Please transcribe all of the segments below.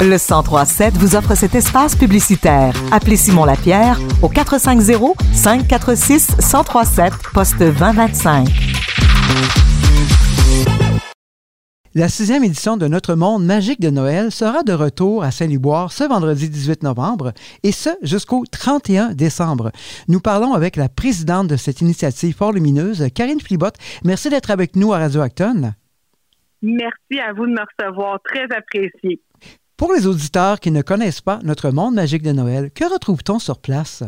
Le 1037 vous offre cet espace publicitaire. Appelez Simon Lapierre au 450 546 1037 poste 2025. La sixième édition de Notre Monde Magique de Noël sera de retour à Saint-Liboire ce vendredi 18 novembre et ce jusqu'au 31 décembre. Nous parlons avec la présidente de cette initiative fort lumineuse, Karine Flibot. Merci d'être avec nous à Radio Acton. Merci à vous de me recevoir. Très apprécié. Pour les auditeurs qui ne connaissent pas Notre Monde Magique de Noël, que retrouve-t-on sur place?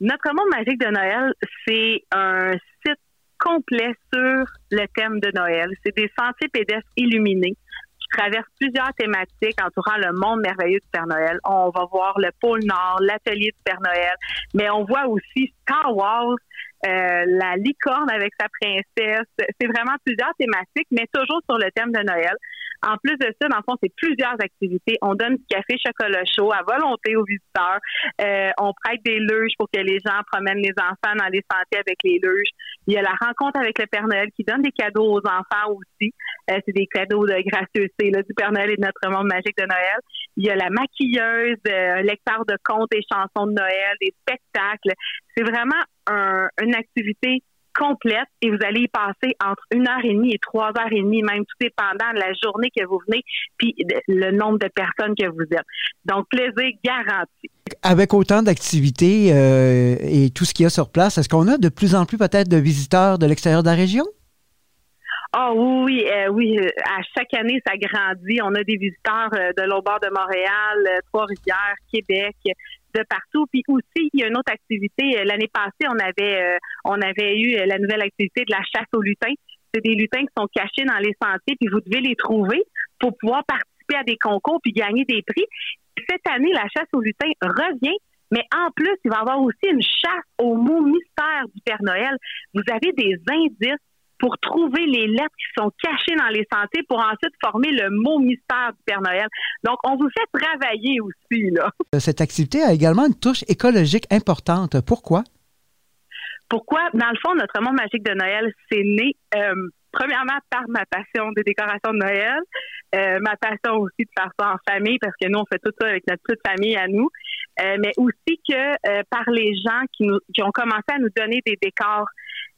Notre Monde Magique de Noël, c'est un site complet sur le thème de Noël. C'est des sentiers pédestres illuminés qui traversent plusieurs thématiques entourant le monde merveilleux du Père Noël. On va voir le pôle Nord, l'atelier du Père Noël, mais on voit aussi Star Wars, euh, la licorne avec sa princesse. C'est vraiment plusieurs thématiques, mais toujours sur le thème de Noël. En plus de ça, dans le fond, c'est plusieurs activités. On donne du café chocolat chaud à volonté aux visiteurs. Euh, on prête des luges pour que les gens promènent les enfants dans les sentiers avec les luges. Il y a la rencontre avec le Père Noël qui donne des cadeaux aux enfants aussi. Euh, c'est des cadeaux de gracieuseté là, du Père Noël et de notre monde magique de Noël. Il y a la maquilleuse, euh, lecteur de contes et chansons de Noël, des spectacles. C'est vraiment une activité complète et vous allez y passer entre une heure et demie et trois heures et demie, même tout dépendant de la journée que vous venez, puis le nombre de personnes que vous êtes. Donc, plaisir garanti. Avec autant d'activités euh, et tout ce qu'il y a sur place, est-ce qu'on a de plus en plus peut-être de visiteurs de l'extérieur de la région? Ah oui, euh, oui, à chaque année, ça grandit. On a des visiteurs euh, de l'autre bord de Montréal, Trois-Rivières, Québec, de partout. Puis aussi, il y a une autre activité. Euh, l'année passée, on avait euh, eu euh, la nouvelle activité de la chasse aux lutins. C'est des lutins qui sont cachés dans les sentiers, puis vous devez les trouver pour pouvoir participer à des concours puis gagner des prix. Cette année, la chasse aux lutins revient, mais en plus, il va y avoir aussi une chasse au mot mystère du Père Noël. Vous avez des indices pour trouver les lettres qui sont cachées dans les sentiers pour ensuite former le mot mystère du Père Noël. Donc, on vous fait travailler aussi, là. Cette activité a également une touche écologique importante. Pourquoi? Pourquoi? Dans le fond, notre monde magique de Noël, c'est né, euh, premièrement, par ma passion des décorations de Noël, euh, ma passion aussi de faire ça en famille, parce que nous, on fait tout ça avec notre petite famille à nous, euh, mais aussi que par les gens qui, nous, qui ont commencé à nous donner des décors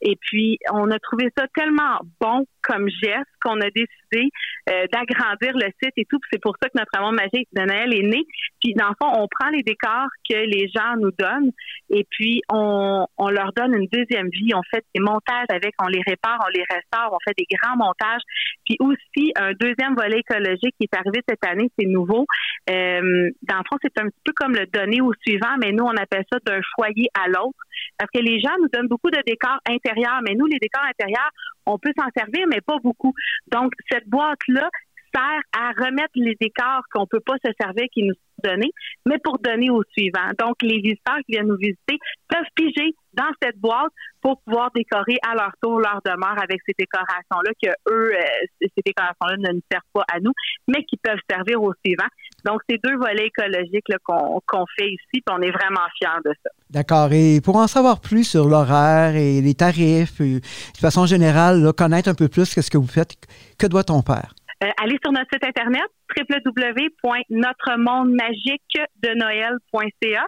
et puis, on a trouvé ça tellement bon comme geste qu'on a décidé euh, d'agrandir le site et tout. C'est pour ça que notre amour magique de Noël est né. Puis, dans le fond, on prend les décors que les gens nous donnent et puis on, on leur donne une deuxième vie. On fait des montages avec, on les répare, on les restaure, on fait des grands montages. Puis aussi, un deuxième volet écologique qui est arrivé cette année, c'est nouveau. Euh, dans le fond, c'est un petit peu comme le donner au suivant, mais nous, on appelle ça d'un foyer à l'autre. Parce que les gens nous donnent beaucoup de décors intérieurs, mais nous, les décors intérieurs, on peut s'en servir, mais pas beaucoup. Donc, cette boîte-là sert à remettre les décors qu'on peut pas se servir qui nous donnés, mais pour donner au suivant. Donc, les visiteurs qui viennent nous visiter peuvent piger dans cette boîte pour pouvoir décorer à leur tour leur demeure avec ces décorations-là que eux, euh, ces décorations-là ne nous servent pas à nous, mais qui peuvent servir au suivant. Donc, c'est deux volets écologiques qu'on fait ici, puis on est vraiment fiers de ça. D'accord. Et pour en savoir plus sur l'horaire et les tarifs, de façon générale, connaître un peu plus ce que vous faites, que doit-on faire? Euh, allez sur notre site internet www.notremondemagiquedenoël.ca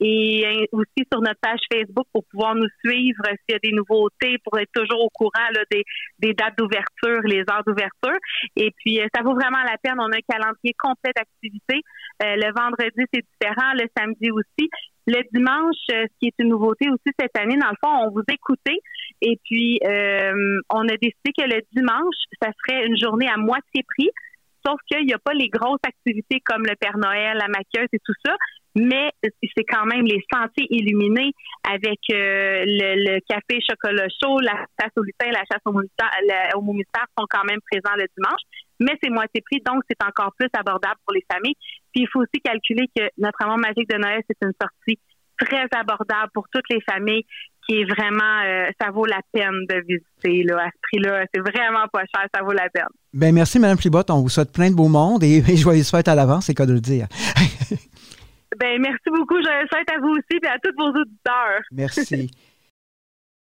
et euh, aussi sur notre page Facebook pour pouvoir nous suivre s'il y a des nouveautés, pour être toujours au courant des, dates d'ouverture, les heures d'ouverture. Et puis, euh, ça vaut vraiment la peine. On a un calendrier complet d'activités. le vendredi, c'est différent. Le samedi aussi. Le dimanche, ce qui est une nouveauté aussi cette année, dans le fond, on vous écoutait. Et puis euh, on a décidé que le dimanche, ça serait une journée à moitié prix, sauf qu'il n'y a pas les grosses activités comme le Père Noël, la maquilleuse et tout ça, mais c'est quand même les sentiers illuminés avec euh, le, café chocolat chaud, la chasse au lutin, la chasse au mystère sont quand même présents le dimanche, mais c'est moitié prix, donc c'est encore plus abordable pour les familles. Puis il faut aussi calculer que notre amour magique de Noël, c'est une sortie très abordable pour toutes les familles qui est vraiment, euh, ça vaut la peine de visiter là, à ce prix-là. C'est vraiment pas cher, ça vaut la peine. Ben merci, Mme Flibot. On vous souhaite plein de beaux mondes et, joyeuses fêtes à l'avance, c'est quoi de le dire. ben merci beaucoup. Joyeuses fêtes à vous aussi et à tous vos auditeurs. Merci.